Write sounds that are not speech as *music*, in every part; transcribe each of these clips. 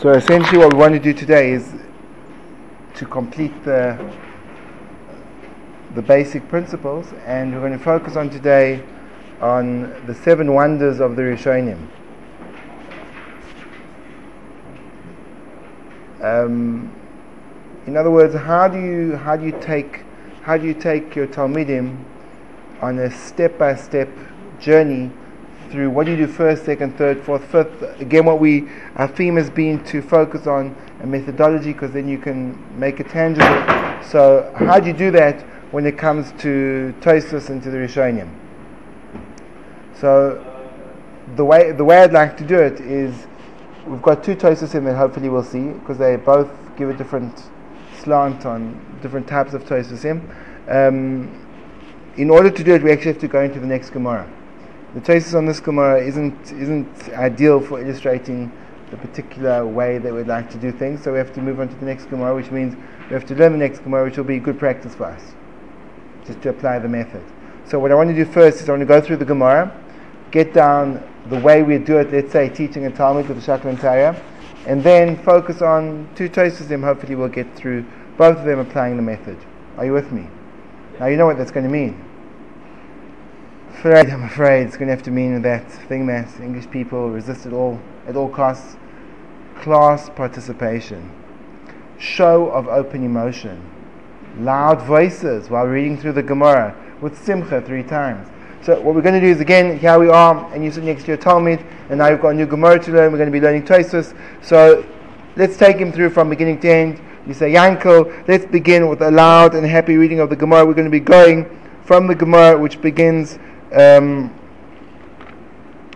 So essentially, what we want to do today is to complete the the basic principles, and we're going to focus on today on the seven wonders of the Rishonim. Um, in other words, how do you how do you take how do you take your Talmidim on a step by step journey through what do you do first, second, third, fourth, fifth. Again, what we our theme has been to focus on a methodology because then you can make it tangible. So, how do you do that when it comes to Tosfos and to the Rishonim? So, the way the way I'd like to do it is we've got two Tosfos that hopefully we'll see because they both give a different slant on different types of Tosfos. Um, in order to do it, we actually have to go into the next Gemara the Tosfos on this Gemara isn't isn't ideal for illustrating the particular way that we'd like to do things. So we have to move on to the next Gemara, which means we have to learn the next Gemara, which will be good practice for us, just to apply the method. So what I want to do first is I want to go through the Gemara, get down the way we do it. Let's say teaching a Talmid with the Shakla and and then focus on two Tosfos. Them hopefully we'll get through both of them applying the method. Are you with me? Now you know what that's going to mean afraid, I'm afraid it's going to have to mean that thing that English people resist at all, at all costs. Class participation, show of open emotion, loud voices while reading through the Gemara with Simcha three times. So what we're going to do is again, here we are, and you sit next to your Talmid, and now you've got a new Gemara to learn. We're going to be learning Tosfos. So let's take him through from beginning to end. You say, Yankel, let's begin with a loud and happy reading of the Gemara. We're going to be going from the Gemara, which begins um,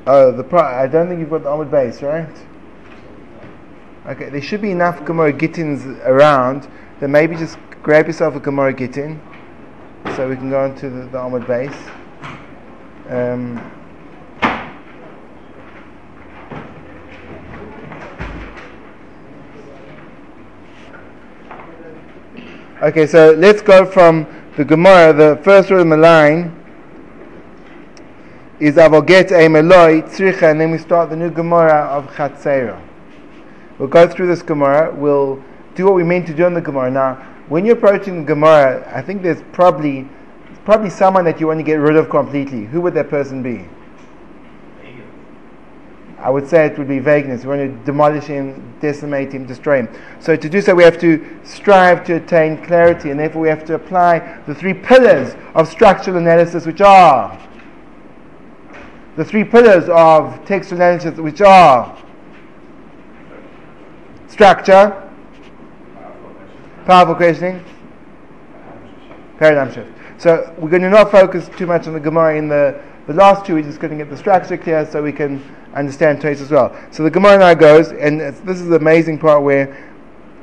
oh, the pro- I don't think you've got the Amud base, right? Okay, there should be enough Gemara Gittins around. Then maybe just grab yourself a Gemara Gittin, so we can go on to the, the Amud base. Um, okay, so let's go from the Gemara, the first word in the line is avoget emeloi tzricha, and then we start the new Gemara of Chatzera. We'll go through this Gemara. We'll do what we mean to do in the Gemara. Now, when you're approaching the Gemara, I think there's probably probably someone that you want to get rid of completely. Who would that person be? I would say it would be vagueness. We want to demolish him, decimate him, destroy him. So to do so, we have to strive to attain clarity, and therefore we have to apply the three pillars of structural analysis, which are the three pillars of textual analysis, which are structure, powerful questioning, paradigm shift. So we're going to not focus too much on the Gemara in the, the last two. We're just going to get the structure clear so we can understand Tais as well. So the Gemara now goes, and this is the amazing part where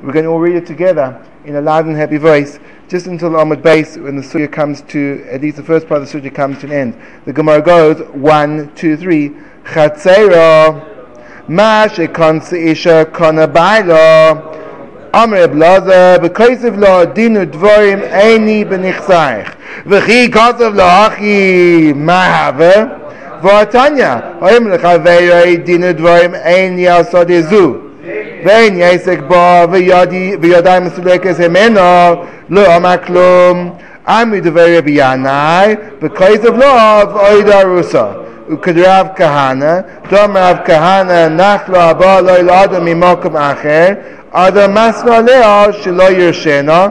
we're going to all read it together in a loud and happy voice just until the Amud base when the Surah comes to, at least the first part of the Surah comes to an end. The Gemara goes, one, two, three, Chatzera, Ma shekonse isha kona bailo, Amr Blazer, b'koisev lo dinu dvorim eini b'nichsaich, v'chi kosev lo achi mahave, v'atanya, oim l'chaveirei dinu dvorim eini asod ezu, ואין יעסק בו וידיים מסולקת ממנו לא אמר כלום עמי דברי רבי ינאי בכויז אבלוב אוי דרוסה וכדרב כהנא דום רב כהנא נח לו הבא לא ילאדם ממוקם אחר אדם מסנו עליה שלא ירשנה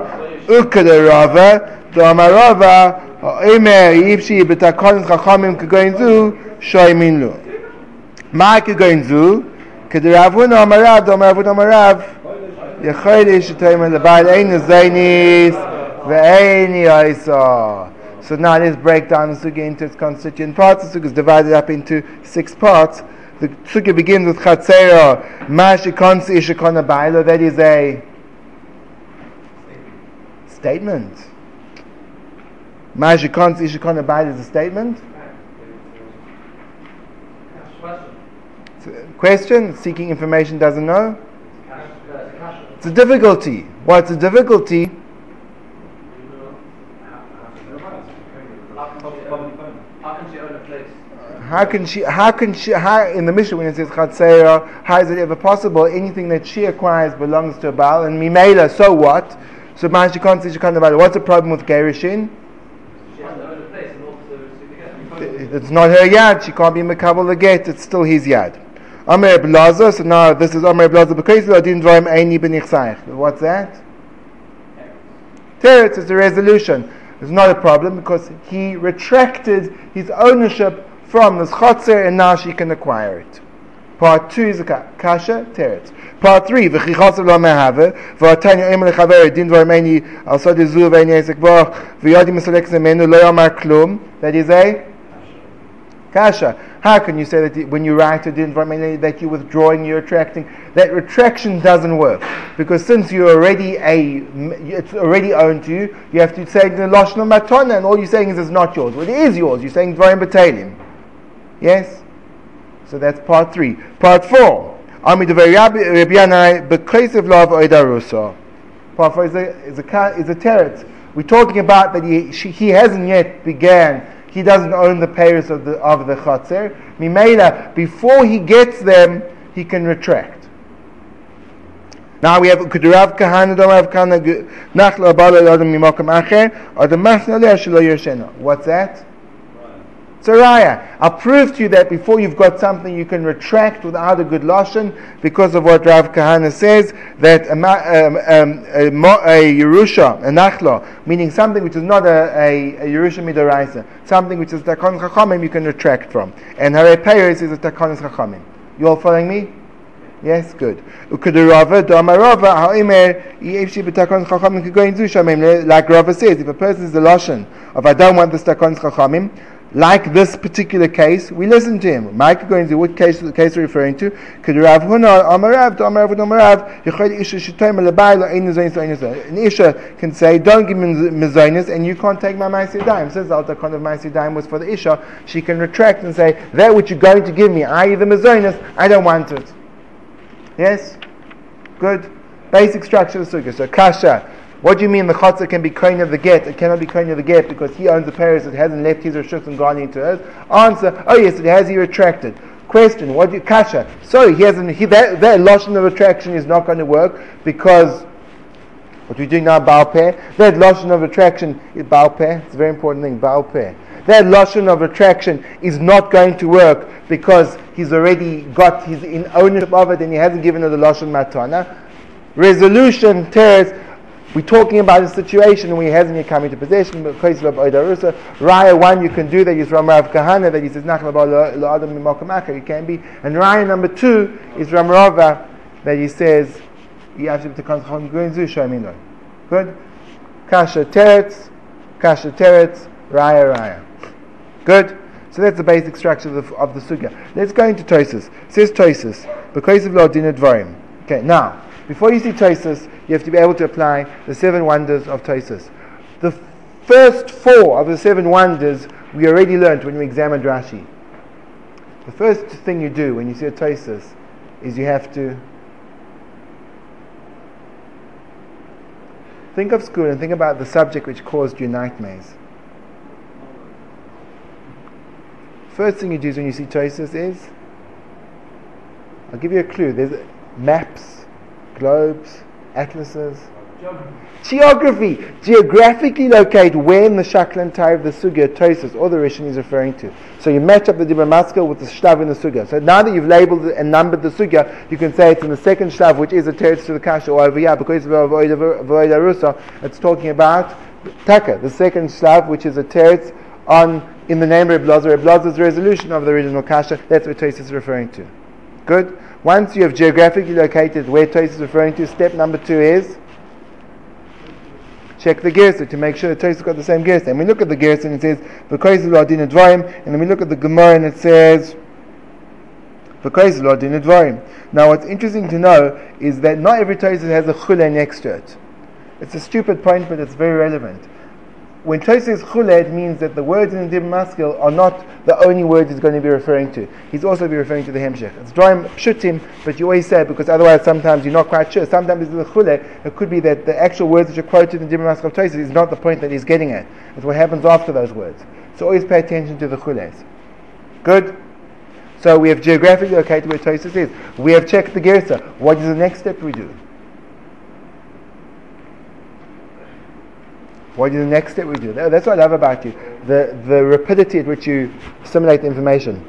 וכדרבה דום הרבה אומר איפשי בתקונת חכמים כגוין זו שוימין לו מה כגוין זו? כדרבון אמריו, דאמרבון אמריו, יכול להשתתם לבעל אין זייניס ואין יעיסה. So now let's break down the sugya into its constituent parts. The sugya is divided up into six parts. The sugya begins with chatzera, ma shikonsi ishikona bailo. That is a statement. Ma shikonsi ishikona bailo is a statement. Question, seeking information doesn't know. It's a difficulty. Why What's a difficulty? How can she? How can she? How in the mission when it says chatzera, how is it ever possible? Anything that she acquires belongs to a Baal, and mimela. So what? So man, she can't say she can't it. What's the problem with gerushin? It's not her yad. She can't be mekabel the get. It's still his yad. Amr Blaza. So now this is Amr Blaza because Adin Dvarim Eini Benichsaich. What's that? Teretz is a resolution. It's not a problem because he retracted his ownership from this chotzer and now she can acquire it. Part two is a kasha teretz. Part three, v'chichasav lo mehave, v'atanya im lechaver, din dvar meni, al sodi zu v'eni esek boch, v'yadi misalek zemenu, lo yamar klum. That is a kasha. How can you say that when you write a din that you're withdrawing, you're retracting? That retraction doesn't work because since you're already a, it's already owned to you. You have to say the lashon matona, and all you're saying is it's not yours. Well, it is yours. You're saying dvarim batalim. Yes. So that's part three. Part four. Ami because of love oidarusa. Part four is a is a is a teretz. We're talking about that he she, he hasn't yet began he doesn't own the payers of the of the chatzir. Mimela, before he gets them, he can retract. Now we have Kudurav Kahana Dolav Kana Nachla Abala Adam Mimakam Acher or the Masna Shelo Yershena. What's that? Saraya, I'll prove to you that before you've got something you can retract without a good lashon because of what Rav Kahana says that a, um, um, a, a, Yerusha, a Nachla, meaning something which is not a, a, a Yerusha Midoraisa, something which is Takon Chachamim you can retract from. And Hare Peiris is a Takon Chachamim. You all following me? Yes, good. Like Rava says, if a person is the Lashon of I don't want the Takon Chachamim, like this particular case, we listen to him. Mike going to what case the case referring to? Could Rav Huna Amarav to Amarav Amarav Yechad Isha Shitoim Lebayla Ein Zayin An Isha can say, "Don't give me mezainis, and you can't take my ma'aseh daim." Says the Alta of ma'aseh daim was for the Isha. She can retract and say, "That which you're going to give me, i.e. the mezainis, I don't want it." Yes, good. Basic structure of the sugya. So kasha. What do you mean the chatzah can be kohen of the get? It cannot be kohen of the get because he owns the Paris that hasn't left his and gone into hers. Answer: Oh yes, it has. He retracted. Question: What do you kasha? So he hasn't. He, that that lashon of attraction is not going to work because what we're doing now, Baal Peh. That lashon of attraction is Baal. It's a very important thing, Baal. That lashon of attraction is not going to work because he's already got his in ownership of it and he hasn't given it the lashon matana. Resolution tears we're talking about a situation where he hasn't yet come into possession, Raya 1, you can do that, is Ram Rav Kahana, that he says, you can be. And Raya number 2 is Ram Rava, that he says, Good? Kasha Teretz, Kasha Teretz, Raya Raya. Good? So that's the basic structure of the, of the sugya. Let's go into Tosis. Says Tosis, because of Lord Dinadvarim. Okay, now, before you see Tosis, you have to be able to apply the seven wonders of Tosis. The first four of the seven wonders we already learned when we examined Rashi. The first thing you do when you see a Tosis is you have to think of school and think about the subject which caused you nightmares. First thing you do is when you see Tosis is I'll give you a clue. There's maps, globes, atlases. Geography. Geographically locate where in the Shaklan of the Sugya Tosis or the Rishon is referring to. So you match up the Dibra Maskal with the Shtav in the Sugya. So now that you've labeled and numbered the Sugya, you can say it's in the second Shtav, which is a teretz to the Kasha, or over here, because of Voida Rusa, it's talking about Taka, the second Shtav, which is a teretz on in the name of Reb Lazar, resolution of the original Kasha. That's what Tosis is referring to. Good? Once you have geographically located where Tos is referring to, step number two is check the Gersa to make sure the Tos got the same Gersa. And we look at the Gersa and it says, and then we look at the Gemara and it says. Now what's interesting to know is that not every Tos has a chule next to it. It's a stupid point, but it's very relevant when Tosh says chule, it means that the words in the Maskil are not the only words he's going to be referring to. He's also be referring to the Hemshech. It's drawing pshutim, but you always say because otherwise sometimes you're not quite sure. Sometimes it's the chule. It could be that the actual words that are quoted in the Maskil Tosh is not the point that he's getting at. It's what happens after those words. So always pay attention to the chules. Good? So we have geographically located where Tosis is. We have checked the Gersa. What is the next step we do? What is the next step we do? That's what I love about you. The, the rapidity at which you assimilate information.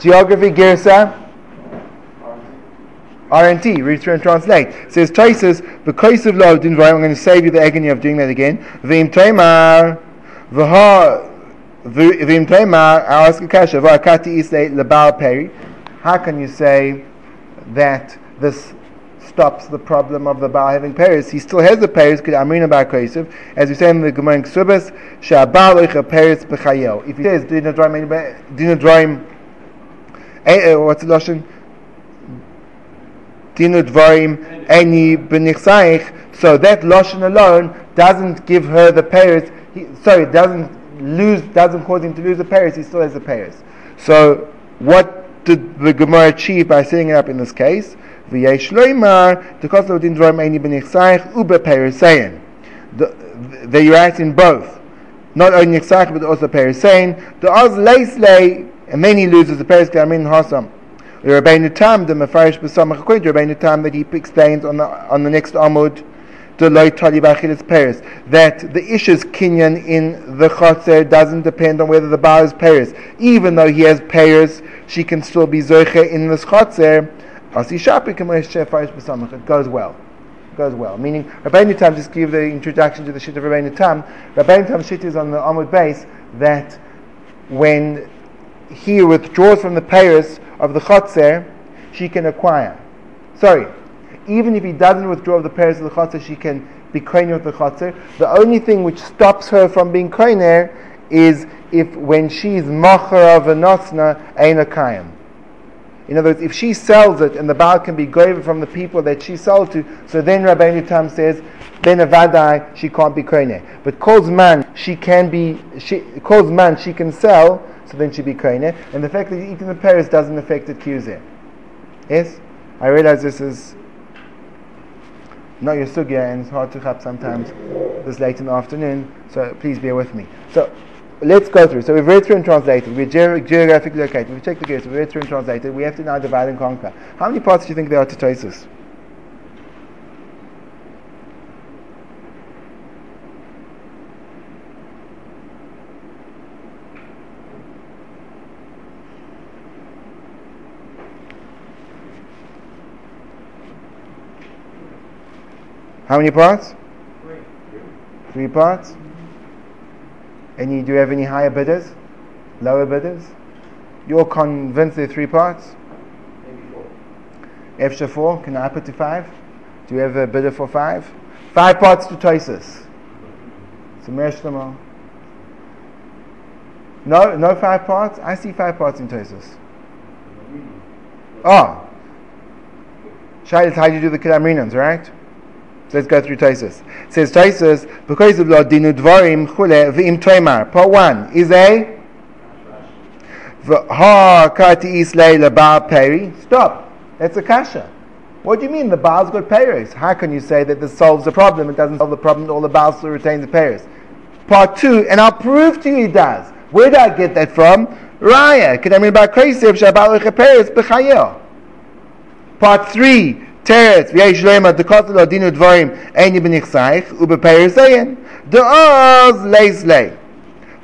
Geography, Gersa, RNT, read through and translate. says Tosis, because of love, I'm going to save you the agony of doing that again. Vim Taimar, V'ha, Vim Taimar, I ask a kasha, V'akati Isle, Labal Peri. How can you say that this stops the problem of the Baal having Paris? He still has the Paris, Amrina Bar Kosiv, as we say in the Gemara in Ksubas, Sha'abal Oicha Paris B'chayel. If he says, Dina Droim, eh, eh, what's the Lashon? dinu dvarim any benichsaich. So that lashon alone doesn't give her the payers. Sorry, doesn't lose, doesn't cause him to lose the payers. He still has the payers. So what did the Gemara achieve by setting it up in this case? V'yesh loymar tekoslo din dvarim any benichsaich ube payers saying. They right in both. Not only nichsaich but also payers saying the oz leislei and he loses the. I mean hasam. Rabbeinu Tam, the Mefarish B'samach to Rabbeinu Tam, that he explains on the on the next Amud, Deloy Tali Bachilis Paris, that the Ish's Kinyan in the Chotzer doesn't depend on whether the Baal is Paris. Even though he has Paris, she can still be Zoiche in this Chotzer. It goes well. It goes well. Meaning, Rabbeinu Tam, just give the introduction to the Shit of Rabbeinu Tam, Rabbeinu Tam Shit is on the Amud base that when he withdraws from the Paris, of the chotzer, she can acquire. Sorry, even if he doesn't withdraw the pairs of the chotzer, she can be koiner of the chotzer. The only thing which stops her from being koiner is if when she's mocher of a nosna, ein a kayim. In other words, if she sells it and the Baal can be graver from the people that she sold to, so then Rabbeinu Tam says, then avadai she can't be koine. But calls man she can be she calls man she can sell so then she'd be koine. And the fact that eating the pears doesn't affect the kuzeh. Yes? I realize this is not your sugya and it's hard to have sometimes this late in the afternoon, so please bear with me. So let's go through. So we've read through and translated. We're geographically located. We've checked the gears. We've read through and translated. We have to now divide and conquer. How many parts do you think there are to Tosis? How many parts? Three. Three parts. Any? Do you have any higher bidders? Lower bidders? You're convinced there are three parts? Maybe four. Extra four. Can I put to five? Do you have a bidder for five? Five parts to Toisus. So Mershlama. No, no five parts. I see five parts in Toisus. Oh. Shai, how do you do the Kedamrinans, right? So let's go through Taisus. It says Taisus, because of Dinu Dvarim Chule V'im Toimar. Part one is a Ha Kati Islay Baal Peri. Stop. That's a kasha. What do you mean the Baal's got Peris? How can you say that this solves the problem? It doesn't solve the problem, all the Baal still retains the Peris. Part two, and I'll prove to you it does. Where did I get that from? Raya. Part three, Teretz, v'yesh loyma dekot lo dinu dvarim ein yibn ichsaich, ubepeir zayin, de'oz leis lei.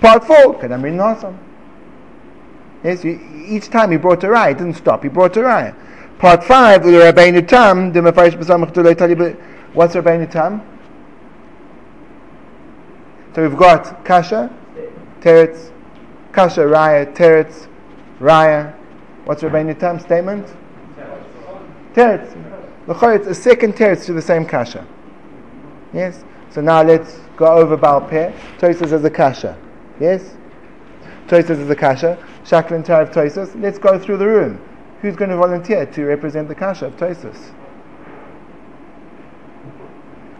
Part 4, Kadam Rin Nosam. Yes, each time he brought a raya, he didn't stop, he brought a raya. Part 5, Ulu Rabbeinu Tam, the Mefarish B'samach Tulei Tali What's Rabbeinu Tam? So we've got Kasha, Teretz, Kasha, Raya, Teretz, Raya. What's Rabbeinu Tam's statement? Teretz. It's a second teretz to the same kasha. Yes? So now let's go over Baal Peh. Toisus as a kasha. Yes? Toisus as a kasha. Shaklan Tarav Toisus. Let's go through the room. Who's going to volunteer to represent the kasha of Toisus?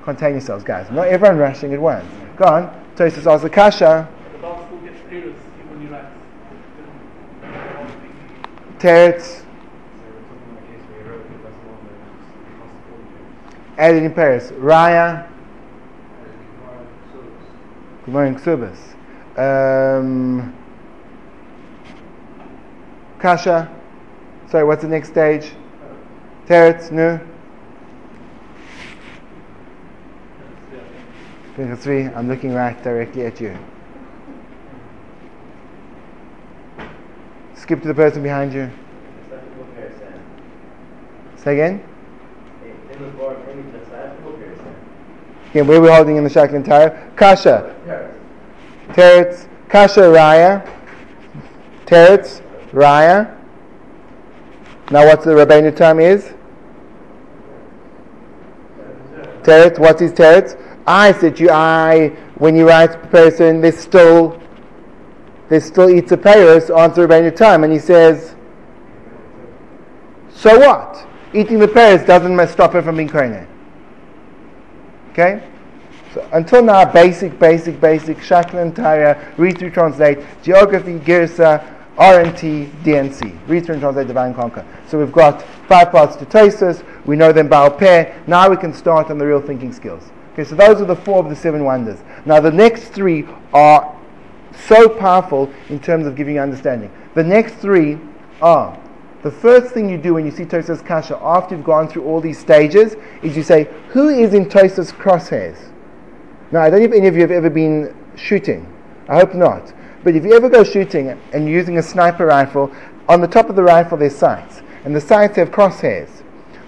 Contain yourselves, guys. Not everyone rushing at once. Go on. Toisus asks the kasha. Teretz added in Paris. Raya. Good morning, Ksubas. Um, Kasha. Sorry, what's the next stage? Teretz, no. three. I'm looking right directly at you. Skip to the person behind you. Say again? Again, where we holding in the Shaklan Tire? Kasha. Teretz. Kasha Raya. Teretz. Raya. Now what's the Rabbeinu Tam is? Teretz. What's teretz? I said you, I, when you write person, they still they still Itza Paris answer Rabbeinu Tam, and he says, so what? Eating the pears doesn't stop it from being koine. Okay? So until now, basic, basic, basic, Shaklan, Taya, read through, translate, geography, Girsa, RNT, DNC. Read through and translate Divine Conquer. So we've got five parts to Tosis, we know them by pair. Now we can start on the real thinking skills. Okay, so those are the four of the seven wonders. Now the next three are so powerful in terms of giving you understanding. The next three are the first thing you do when you see Tosa's Kasha after you've gone through all these stages is you say, Who is in Tosa's crosshairs? Now, I don't know if any of you have ever been shooting. I hope not. But if you ever go shooting and you're using a sniper rifle, on the top of the rifle there's sights. And the sights have crosshairs.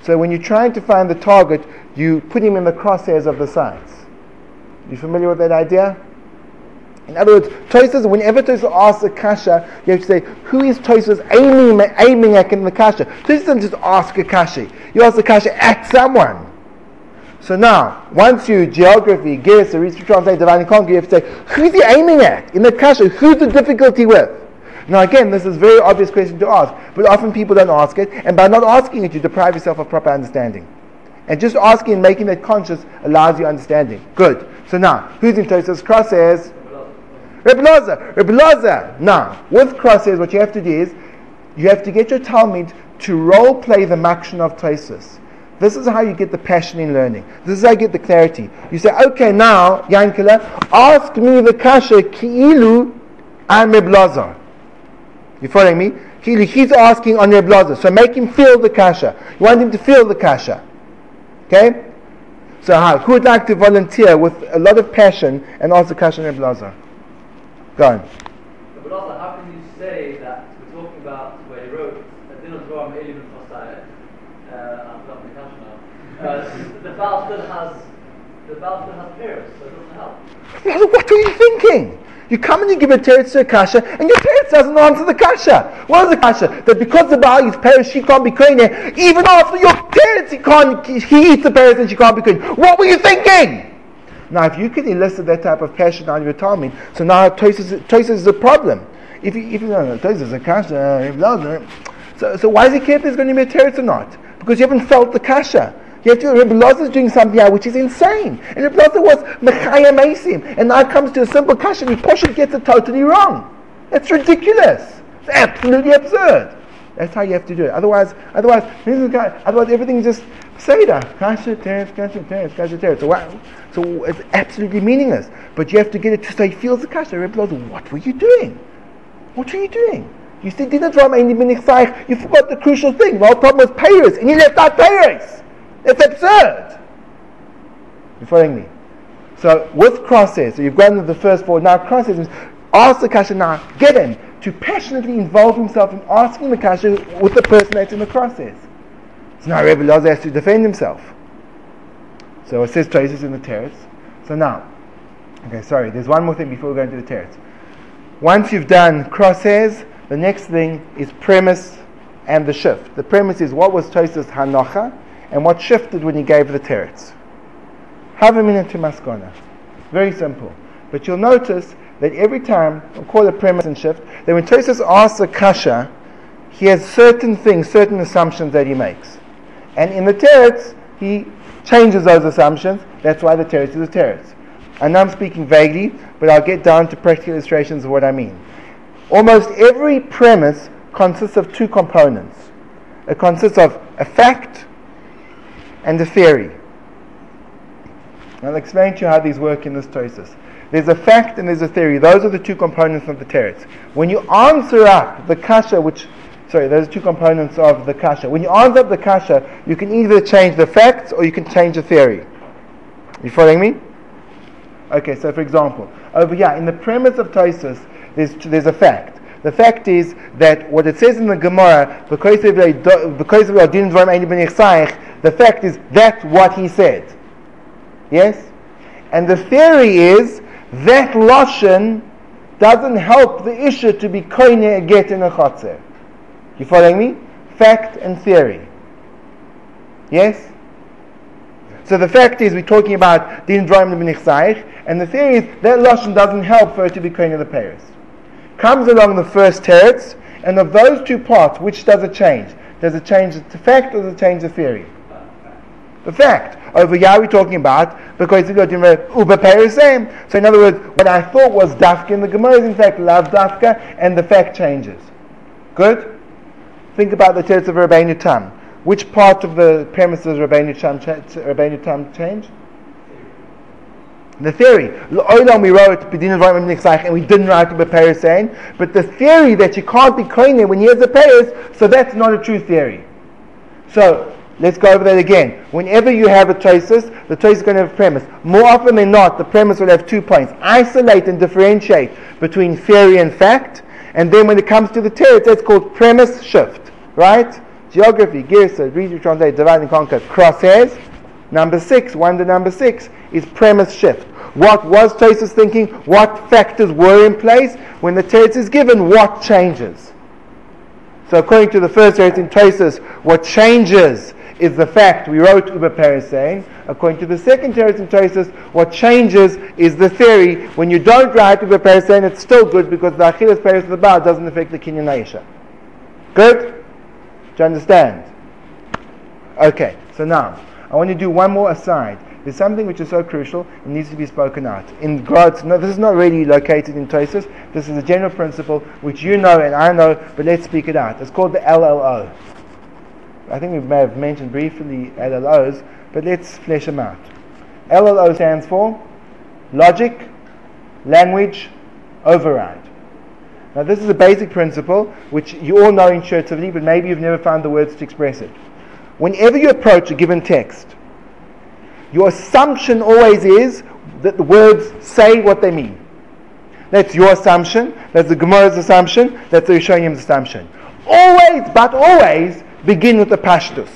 So when you're trying to find the target, you put him in the crosshairs of the sights. You familiar with that idea? In other words, Tosas, whenever Tosas asks a kasha, you have to say, who is Tosas aiming, aiming at in the kasha? Tosas doesn't just ask a kasha. You ask the kasha at someone. So now, once you geography, guess, or research translate divine conquer, you have to say, who's he aiming at in the kasha? Who's the difficulty with? Now again, this is a very obvious question to ask, but often people don't ask it, and by not asking it, you deprive yourself of proper understanding. And just asking and making that conscious allows you understanding. Good. So now, who's in Tosas crosshairs? Reb Loza, Reb Loza. Now, with crosshairs, what you have to do is you have to get your Talmid to role play the makshan of Tosis. This is how you get the passion in learning. This is how you get the clarity. You say, okay, now, Yankala, ask me the kasha ki'ilu I'm Reb Loza. You following me? He's asking on Reb Loza. So make him feel the kasha. You want him to feel the kasha. Okay? So how? Who would like to volunteer with a lot of passion and answer kasha on Reb Loza? Go on. But also, how can you say that we're talking about where he wrote Adin Dvorim Elim Chosayet, uh, I'm not the uh, *laughs* the Baal still has the still has parents, so it doesn't help. What are you thinking? You come and you give a teretz to a kasha, and your teretz doesn't answer the kasha. What is the kasha? That because the Baal is perished, she can't be koine. Even after your teretz, he can't. He eats the parents and she can't be koine. What were you thinking? Now, if you can elicit that type of passion out of your Talmid, so now Tosis is a problem. If you, if you know, Tosis is a kasha, uh, so, so why does he care if there's going to be a teretz or not? Because you haven't felt the kasha. You have to, is doing something here which is insane. And Rebbe Loza was Mechaya Mesim. And now it comes to a simple kasha and Poshet gets it totally wrong. That's ridiculous. It's absolutely absurd. That's how you have to do it. Otherwise, otherwise, otherwise everything's just Seder. Kasha, teretz, kasha, teretz, kasha, teretz. So, wow. so it's absolutely meaningless. But you have to get it to say, feels the kasha. Loza, what were you doing? What were you doing? You said, didn't drama any You forgot the crucial thing. The whole problem was payers, and you left out payers. It's absurd. You're following me? So with crosses, so you've gone to the first four. Now crosses ask the kasha now, get him to passionately involve himself in asking the kasha with the person that's in the crosses. So now Rebbe Loza has to defend himself. So it says traces in the teretz. So now, okay, sorry, there's one more thing before we go into the teretz. Once you've done crosshairs, the next thing is premise and the shift. The premise is what was Tosis Hanocha and what shifted when he gave the teretz. Have a minute to maskona. Very simple. But you'll notice that every time, we'll call it premise and shift, that when Tosis asks a kasha, he has certain things, certain assumptions that he makes. And in the teretz, he changes those assumptions. That's why the teretz is a teretz. Know I'm speaking vaguely, but I'll get down to practical illustrations of what I mean. Almost every premise consists of two components. It consists of a fact and a theory. I'll explain to you how these work in this process. There's a fact and there's a theory. Those are the two components of the teretz. When you answer up the kasha, which sorry, those are two components of the kasha. When you answer up the kasha, you can either change the facts or you can change the theory. You following me? Okay, so for example, over here in the premise of Tosus, there's there's a fact. The fact is that what it says in the Gemara, because of because the fact is that's what he said. Yes, and the theory is that lashon doesn't help the issue to be koine a get in a chotzer. You following me? Fact and theory. Yes? So the fact is, we're talking about din dvarim lebenichsaich, and the theory is that lashon does't help for it to be koine the Paris. Comes along the first teretz, and of those two parts, which does it change? Does it change the fact or does it change the theory? The fact. Over here we're talking about because uber same. So in other words, what I thought was dafka in the Gemara is in fact love dafka, and the fact changes. Good. Think about the teretz of Rabbeinu Tam. Which part of the premises Rabbeinu Tam, Rabbeinu Tam change? The theory, we wrote and we didn't write the Paris saying, but the theory that you can't be koine when he has a Paris, so that's not a true theory. So let's go over that again. Whenever you have a traces, the trace is going to have a premise. More often than not, the premise will have two points: isolate and differentiate between theory and fact, and then when it comes to the teretz, that's called premise shift, right? Geography, Girsa, read, translate, divide and conquer, crosshairs. Number six, wonder number six, is premise shift. What was Tosus thinking? What factors were in place? When the teretz is given, what changes? So according to the first teretz in Tosus, what changes is the fact we wrote Uber Perisein. According to the second teretz in what changes is the theory. When you don't write Uber Perisein, it's still good because the Achilles Peris of the bar doesn't affect the Kinyan Aisha. Good? Do you understand? Okay, so now I want to do one more aside. There's something which is so crucial, it needs to be spoken out. In God's, no, this is not really located in Tosus. This is a general principle which you know and I know, but let's speak it out. It's called the LLO. I think we may have mentioned briefly LLOs, but let's flesh them out. LLO stands for logic, language, override. Now, this is a basic principle which you all know intuitively, but maybe you've never found the words to express it. Whenever you approach a given text, your assumption always is that the words say what they mean. That's your assumption. That's the Gemara's assumption. That's the Rishonim's assumption. Always, but always, begin with the pashtus.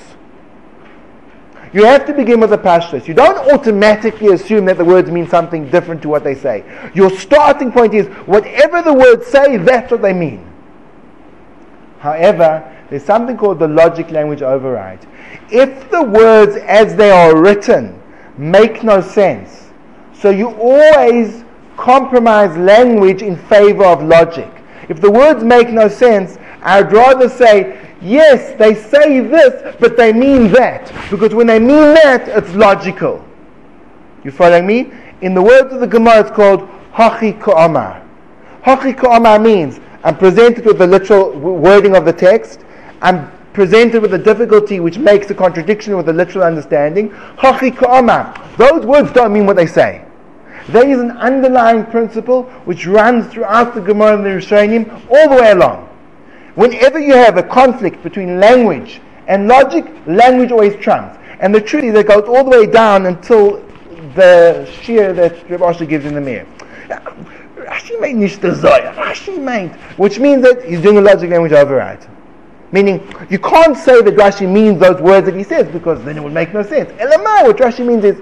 You have to begin with the pashtus. You don't automatically assume that the words mean something different to what they say. Your starting point is whatever the words say, that's what they mean. However, there's something called the logic language override. If the words as they are written make no sense. So you always compromise language in favor of logic. If the words make no sense, I'd rather say, yes, they say this, but they mean that. Because when they mean that, it's logical. You following me? In the words of the Gemara, it's called Hachi Ka'amar. Hachi Ka'amar means I'm presented with the literal wording of the text. I'm presented with a difficulty which makes a contradiction with the literal understanding. Those words don't mean what they say. There is an underlying principle which runs throughout the Gemara and the Rishonim all the way along. Whenever you have a conflict between language and logic, language always trumps. And the truth is that goes all the way down until the shear that Rav Asher gives in the mirror. Rashi meint nicht. Rashi meint, which means that he's doing a logic language override. Meaning, you can't say that Rashi means those words that he says because then it would make no sense. Elamai, what Rashi means is,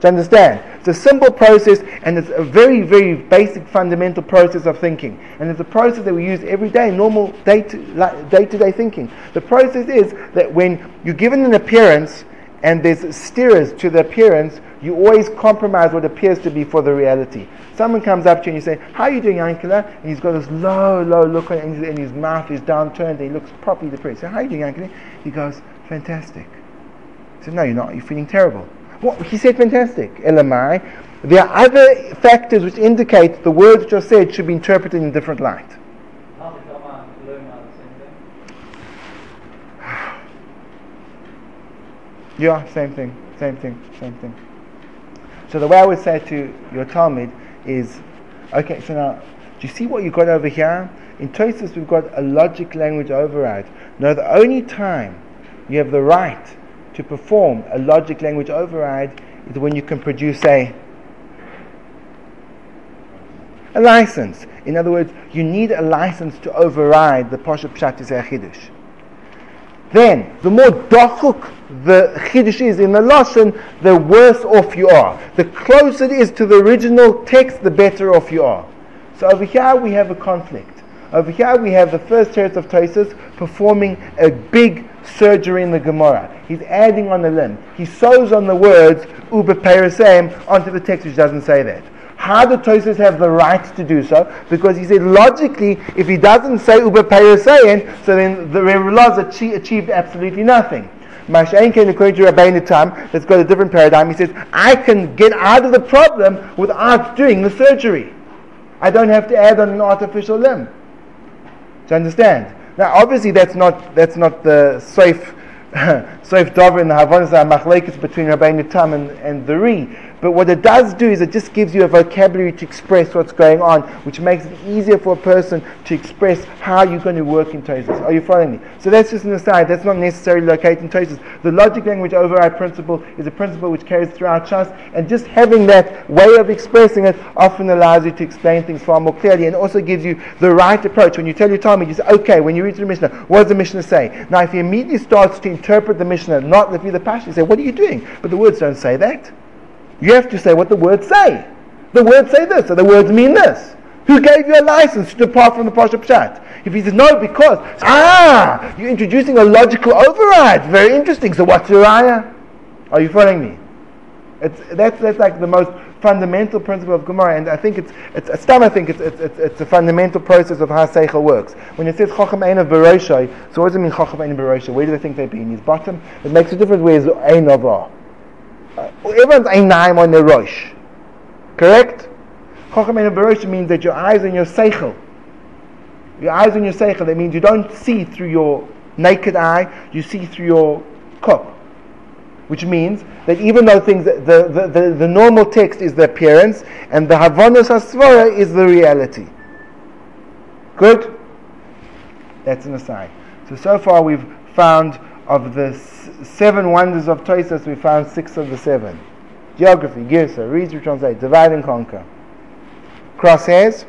to understand, it's a simple process and it's a very, very basic fundamental process of thinking. And it's a process that we use every day, normal day to day, to day thinking. The process is that when you're given an appearance and there's steers to the appearance, you always compromise what appears to be for the reality. Someone comes up to you and you say, How are you doing, Yankala? And he's got this low, low look on him, and his mouth is downturned, and he looks properly depressed. So, How are you doing, Yankala? He goes, Fantastic. I said, No, you're not. You're feeling terrible. He said, Fantastic. Elamai. There are other factors which indicate the words are said should be interpreted in a different light. *sighs* Yeah, same thing, same thing, same thing. So the way I would say to your Talmid is, okay, so now Do you see what you've got over here? In Tosis, we've got a logic language override. Now, the only time you have the right to perform a logic language override is when you can produce a a license. In other words, you need a license to override the Pasha Pshat Chidush. Then, the more dachuk the Chiddush is in the Lashon, the worse off you are. The closer it is to the original text, the better off you are. So over here we have a conflict. Over here we have the first teretz of Tosis performing a big surgery in the Gemara. He's adding on the limb. He sews on the words uber onto the text which doesn't say that. How do Tosis have the right to do so? Because he said logically, if he doesn't say Uber Peresayan, so then the Rebbe achieved, absolutely nothing. Masha'inkin, according to Rabbeinu Tam, let's go to a different paradigm. He says, I can get out of the problem without doing the surgery. I don't have to add on an artificial limb. Do you understand? Now, obviously, that's not that's not the safe *laughs* safe dover in the Havanas Machlekes between Rabbi Tam and, and the Ri. But what it does do is it just gives you a vocabulary to express what's going on, which makes it easier for a person to express how you're going to work in Tosis. Are you following me? So that's just an aside. That's not necessarily located in Tosis. The logic language override principle is a principle which carries throughout Shas, and just having that way of expressing it often allows you to explain things far more clearly, and also gives you the right approach. When you tell your Talmid, you say, okay, when you read the Mishnah, what does the Mishnah say? Now, if he immediately starts to interpret the Mishnah, not the the Pasha, you say, what are you doing? But the words don't say that. You have to say what the words say. The words say this, so the words mean this. Who gave you a license to depart from the Pasha Pshat? If he says no, because ah, you're introducing a logical override. Very interesting. So what's your ayah? Are you following me? It's that's that's like the most fundamental principle of Gemara, and I think it's it's a stam. I think it's, it's it's, it's a fundamental process of how seichel works. When it says chacham ein of so what does it mean chacham ein of Where do they think they be in his bottom? It makes a difference where is ein of uh, Uh, everyone's einayim on the rosh. Correct? Chacham Ein Barosh means that your eyes and your seichel, your eyes and your seichel, that means you don't see through your naked eye, you see through your cup. Which means that even though things, the, the, the, the normal text is the appearance, and the Havanos HaSvara is the reality. Good? That's an aside. So, so far we've found of the s- seven wonders of Toisos, we found six of the seven. Geography, Girsa, read, translate, divide and conquer. Crosshairs,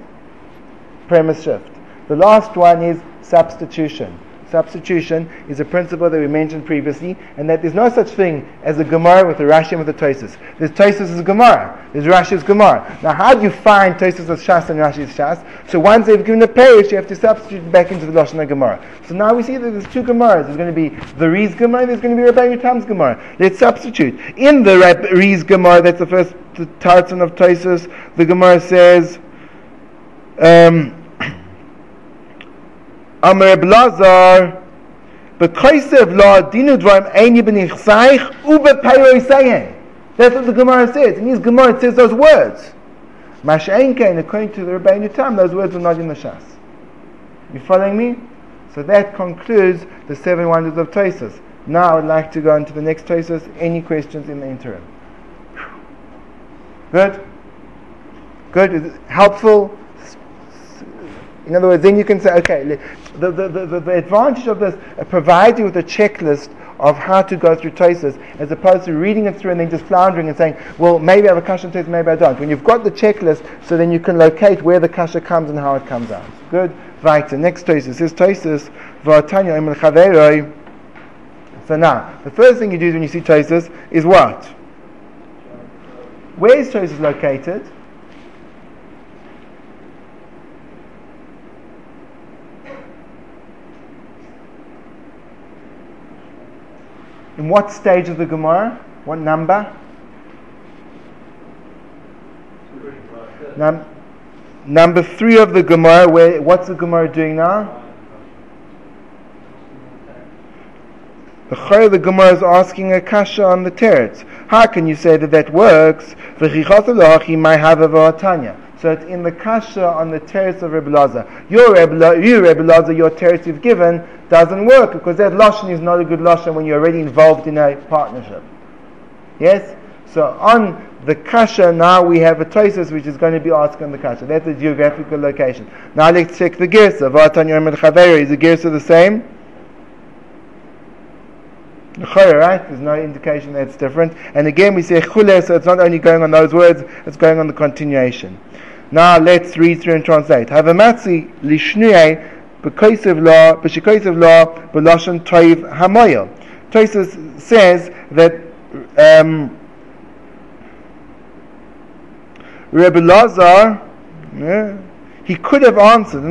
premise shift. The last one is substitution substitution is a principle that we mentioned previously, and that there's no such thing as a Gemara with a Rashi and with a Tosis. There's Tosis as Gemara, there's Rashi as Gemara. Now, how do you find Tosis as Shas and Rashi as Shas? So once they've given a parish, you have to substitute it back into the Lashon Gemara. So now we see that there's two Gemaras. There's going to be the Riz Gemara, there's going to be Rabbi Yutam's Gemara. Let's substitute. In the Riz Gemara, that's the first Tartan of Tosis, the Gemara says, um, Amr Blazar, Bekaisev la dinu dvarim eini b'nichsaich ube peiroisayin. That's what the Gemara says. In this Gemara it says those words. Masha'enkein, according to the Rabbeinu Tam, those words are not in the Shas. You following me? So that concludes the seven wonders of Tosis. Now I would like to go on to the next Tosis. Any questions in the interim? Good? Good? It helpful? In other words, then you can say, okay, the, the, the, advantage of this uh, provides you with a checklist of how to go through Tosis, as opposed to reading it through and then just floundering and saying, well, maybe I have a kasha Tosis, maybe I don't. When you've got the checklist, so then you can locate where the kasha comes and how it comes out. Good. Right. The next Tosis. Is Tosis, V'atanya imel chaveroi. So now, the first thing you do when you see Tosis is what? Where is Tosis located? In what stage of the Gemara? What number? Num- number three of the Gemara. Where? What's the Gemara doing now? The Chayr the Gemara is asking a kasha on the teretz. How can you say that that works? So it's in the kasha on the teretz of Rebbe. Your Rebbe, you your teretz you've given doesn't work because that lashon is not a good lashon when you're already involved in a partnership. Yes. So on the kasha now we have a Tosis which is going to be asking the kasha. That's the geographical location. Now let's check the. Vatan Yom Chaveri. Is the Girsa the same? right? There's no indication that it's different. And again, we say chule, so it's not only going on those words, it's going on the continuation. Now let's read through and translate. Have a matzi lishnuye b'koisev law b'shikoisev law b'lashon toiv hamoyel. Toisus says that um, Rebbe Lazar, yeah, he could have answered,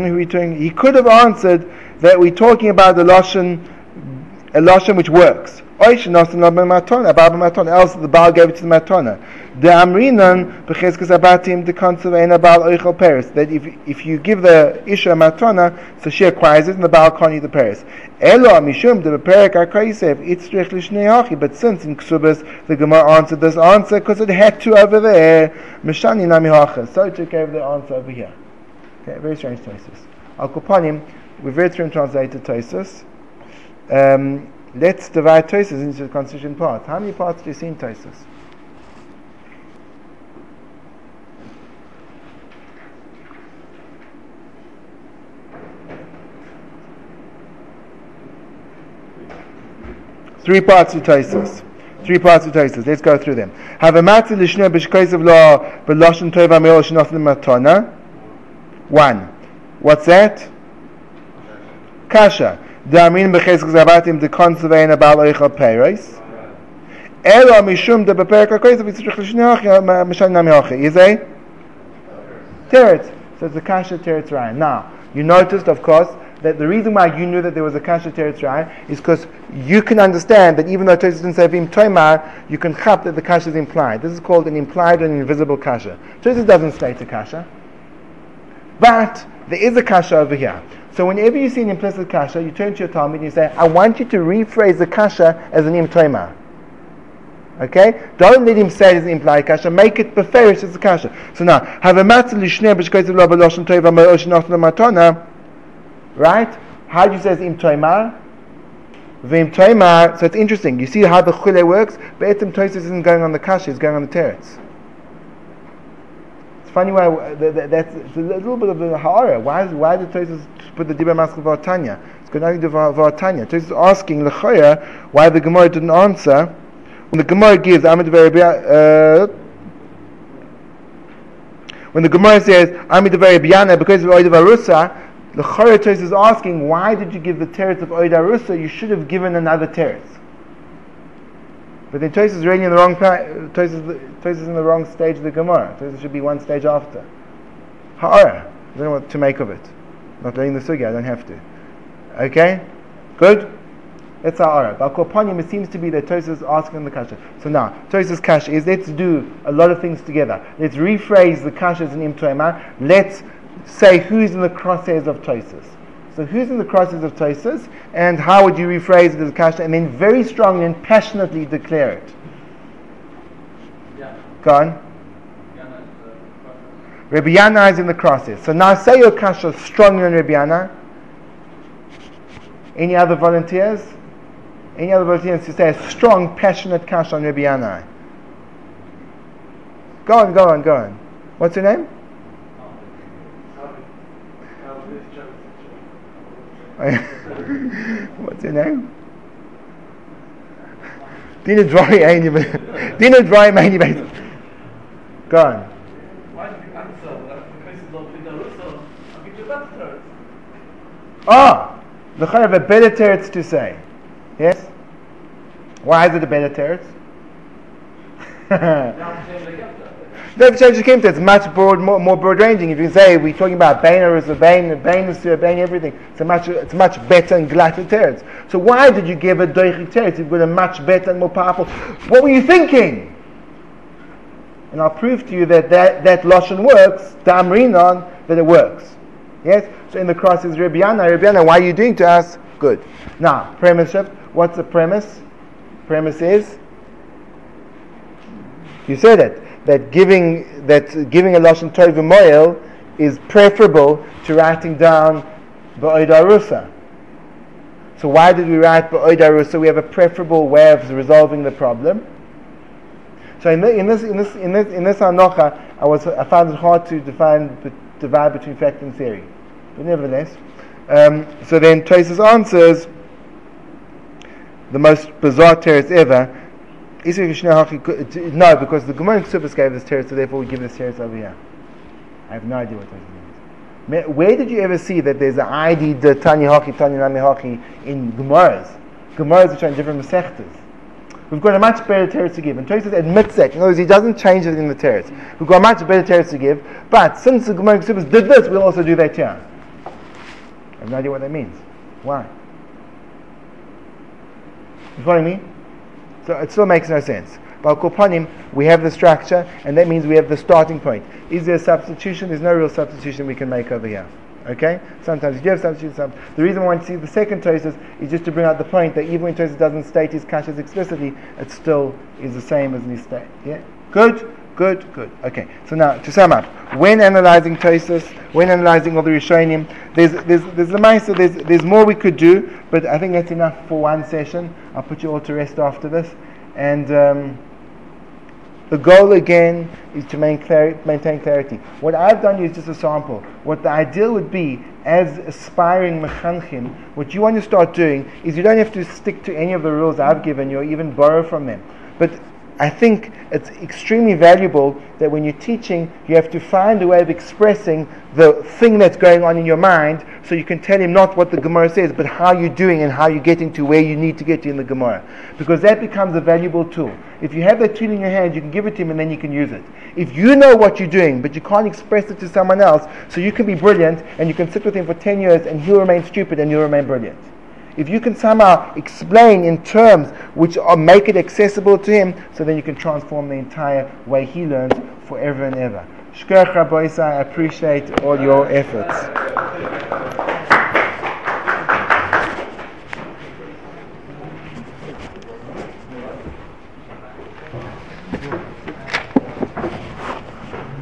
he could have answered that we're talking about the lashon a lashon which works. Else the Baal gave it to the matona. The amrinan b'cheskas abatim the concept a Baal oichel peris. That if if you give the isha matona, so she acquires it, and the Baal can't eat the peris. Elo mishum the beperek akaisev itzrich lishneyachi. But since in Ksubas the Gemara answered this answer because it had to over there. Mishani nami hacha. So it gave the answer over here. Okay, very strange Tosis. Al Kopanim, we've read through and translated Tosis. Um, let's divide Tosis into the constituent parts. How many parts do you see in Tosis? Three parts to Tosis. Three parts to Tosis. Let's go through them. Have a tova me'ol. One. What's that? Kasha. Damin b'chesek zabatim de konsevein abal oichal peiros. Elo mishum de beperek hakoiz v'tzrich l'shneach uh, mishan nami hochi. Is a teretz. So it's a kasha teretz ryan. Now, you noticed, of course, that the reason why you knew that there was a kasha teretz ryan is because you can understand that even though Tosis didn't say vim toimar, you can chap that the kasha is implied. This is called an implied and invisible kasha. Tosis doesn't state a kasha. But there is a kasha over here. So whenever you see an implicit kasha, you turn to your Talmid and you say, I want you to rephrase the kasha as an imtoima. Okay? Don't let him say it as an implied kasha. Make it beferish as a kasha. So now, have a matona. Right? How do you say it's imtoima? Vim toima. So it's interesting. You see how the chule works? But etim toises isn't going on the kasha, it's going on the teretz funny why that's a little bit of a ha'ara. Why why did Tosis put the dibra maskal v'atanya? It's got nothing to do with v'atanya. Tosis is asking lechaya why the Gemara didn't answer when the Gemara gives Amid uh, when the Gemara says Amid Biyana because of Oidav Arusa, the Chayra is asking why did you give the teretz of Oidav Arusa? You should have given another teretz. But then Tosis is really in the wrong Tosis is in the wrong stage of the Gemara. Tosis should be one stage after. Ha'ara. I don't know what to make of it. Not learning the sugya, I don't have to. Okay? Good? That's our But Kopanim, it seems to be that Tosis is asking the kasha. So now, Tosis' kasha is let's do a lot of things together. Let's rephrase the kashas in Im Let's say who's in the crosshairs of Tosis. So who's in the crosses of Tosis, and how would you rephrase it as a kasha, and then very strongly and passionately declare it? Yeah. Go on. Rabbi Yana is in the crosses. So now say your kasha stronger than Rabbi Yana. Any other volunteers? Any other volunteers to say a strong, passionate kasha on Rabbi Yana? Go on, go on, go on. What's your name? *laughs* What's your name? Dina Dry even. *laughs* Dina Dry even. Go on. Why did you answer Ah, the Chayav a better teretz to say. Yes? Why is it a better teretz? *laughs* Change came to it's much broad, more, more broad ranging. If you say we're talking about Bainer is a Bain, Bain is a Bain, everything, it's a much, it's much better and glatter teretz. So why did you give a Doichi teretz? You've got a much better and more powerful. What were you thinking? And I'll prove to you that that, that Lashon works, Damrinon, that it works. Yes? So in the cross is Rabbiana. Rabbiana, why are you doing to us? Good. Now, premise shift. What's the premise? Premise is you said it that giving that giving a lashon tov moel is preferable to writing down ba'odarusa. So why did we write ba'odarusa? We have a preferable way of resolving the problem. So in, the, in this in this in this in this anocha, I was I found it hard to define divide between fact and theory, but nevertheless. Um, so then Tosis answers the most bizarre teretz ever. No, because the Gemara in Ksubas gave this teretz, so therefore we give this teretz over here. I have no idea what that means. Where did you ever see that there's an ID de Tanya Haki, Tanya Nami Haki in Gemaras? Gemaras are in different Masechtas. We've got a much better teretz to give. And Tosis admits that. In other words, he doesn't change it in the teretz. We've got a much better teretz to give. But since the Gemara Ksubas did this, we'll also do that here. I have no idea what that means. Why? You follow me? So it still makes no sense. But Kopanim, we have the structure, and that means we have the starting point. Is there a substitution? There's no real substitution we can make over here. Okay? Sometimes you do have substitution. The reason why I want to see the second Tosis is just to bring out the point that even when Tosis doesn't state his kashas explicitly, it still is the same as his state. Yeah? Good? Good, good. Okay, so now to sum up, when analyzing Tosis, when analyzing all the Rishonim, there's there's there's the Maisa, there's there's more we could do, but I think that's enough for one session. I'll put you all to rest after this, and um, the goal again is to maintain, maintain clarity. What I've done is just a sample. What the ideal would be as aspiring mechanchim, what you want to start doing is you don't have to stick to any of the rules I've given you or even borrow from them. But I think it's extremely valuable that when you're teaching, you have to find a way of expressing the thing that's going on in your mind so you can tell him not what the Gemara says, but how you're doing and how you're getting to where you need to get to in the Gemara. Because that becomes a valuable tool. If you have that tool in your hand, you can give it to him and then you can use it. If you know what you're doing, but you can't express it to someone else, so you can be brilliant and you can sit with him for 10 years and he'll remain stupid and you'll remain brilliant if you can somehow explain in terms which are, make it accessible to him, so then you can transform the entire way he learns forever and ever. Shkoch Rabbi I appreciate all your efforts.